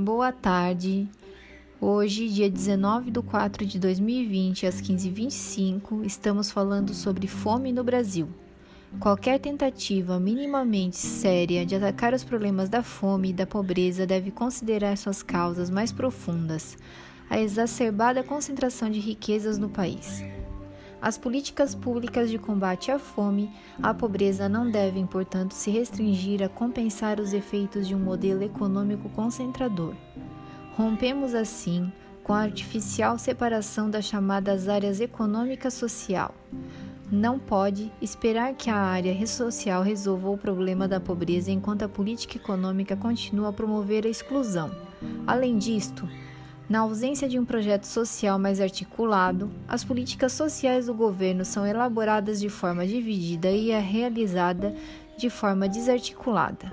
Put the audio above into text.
Boa tarde. Hoje, dia 19 de 4 de 2020, às 15h25, estamos falando sobre fome no Brasil. Qualquer tentativa minimamente séria de atacar os problemas da fome e da pobreza deve considerar suas causas mais profundas, a exacerbada concentração de riquezas no país. As políticas públicas de combate à fome, à pobreza não devem, portanto, se restringir a compensar os efeitos de um modelo econômico concentrador. Rompemos assim com a artificial separação das chamadas áreas econômica social. Não pode esperar que a área social resolva o problema da pobreza enquanto a política econômica continua a promover a exclusão. Além disto, na ausência de um projeto social mais articulado, as políticas sociais do governo são elaboradas de forma dividida e é realizada de forma desarticulada.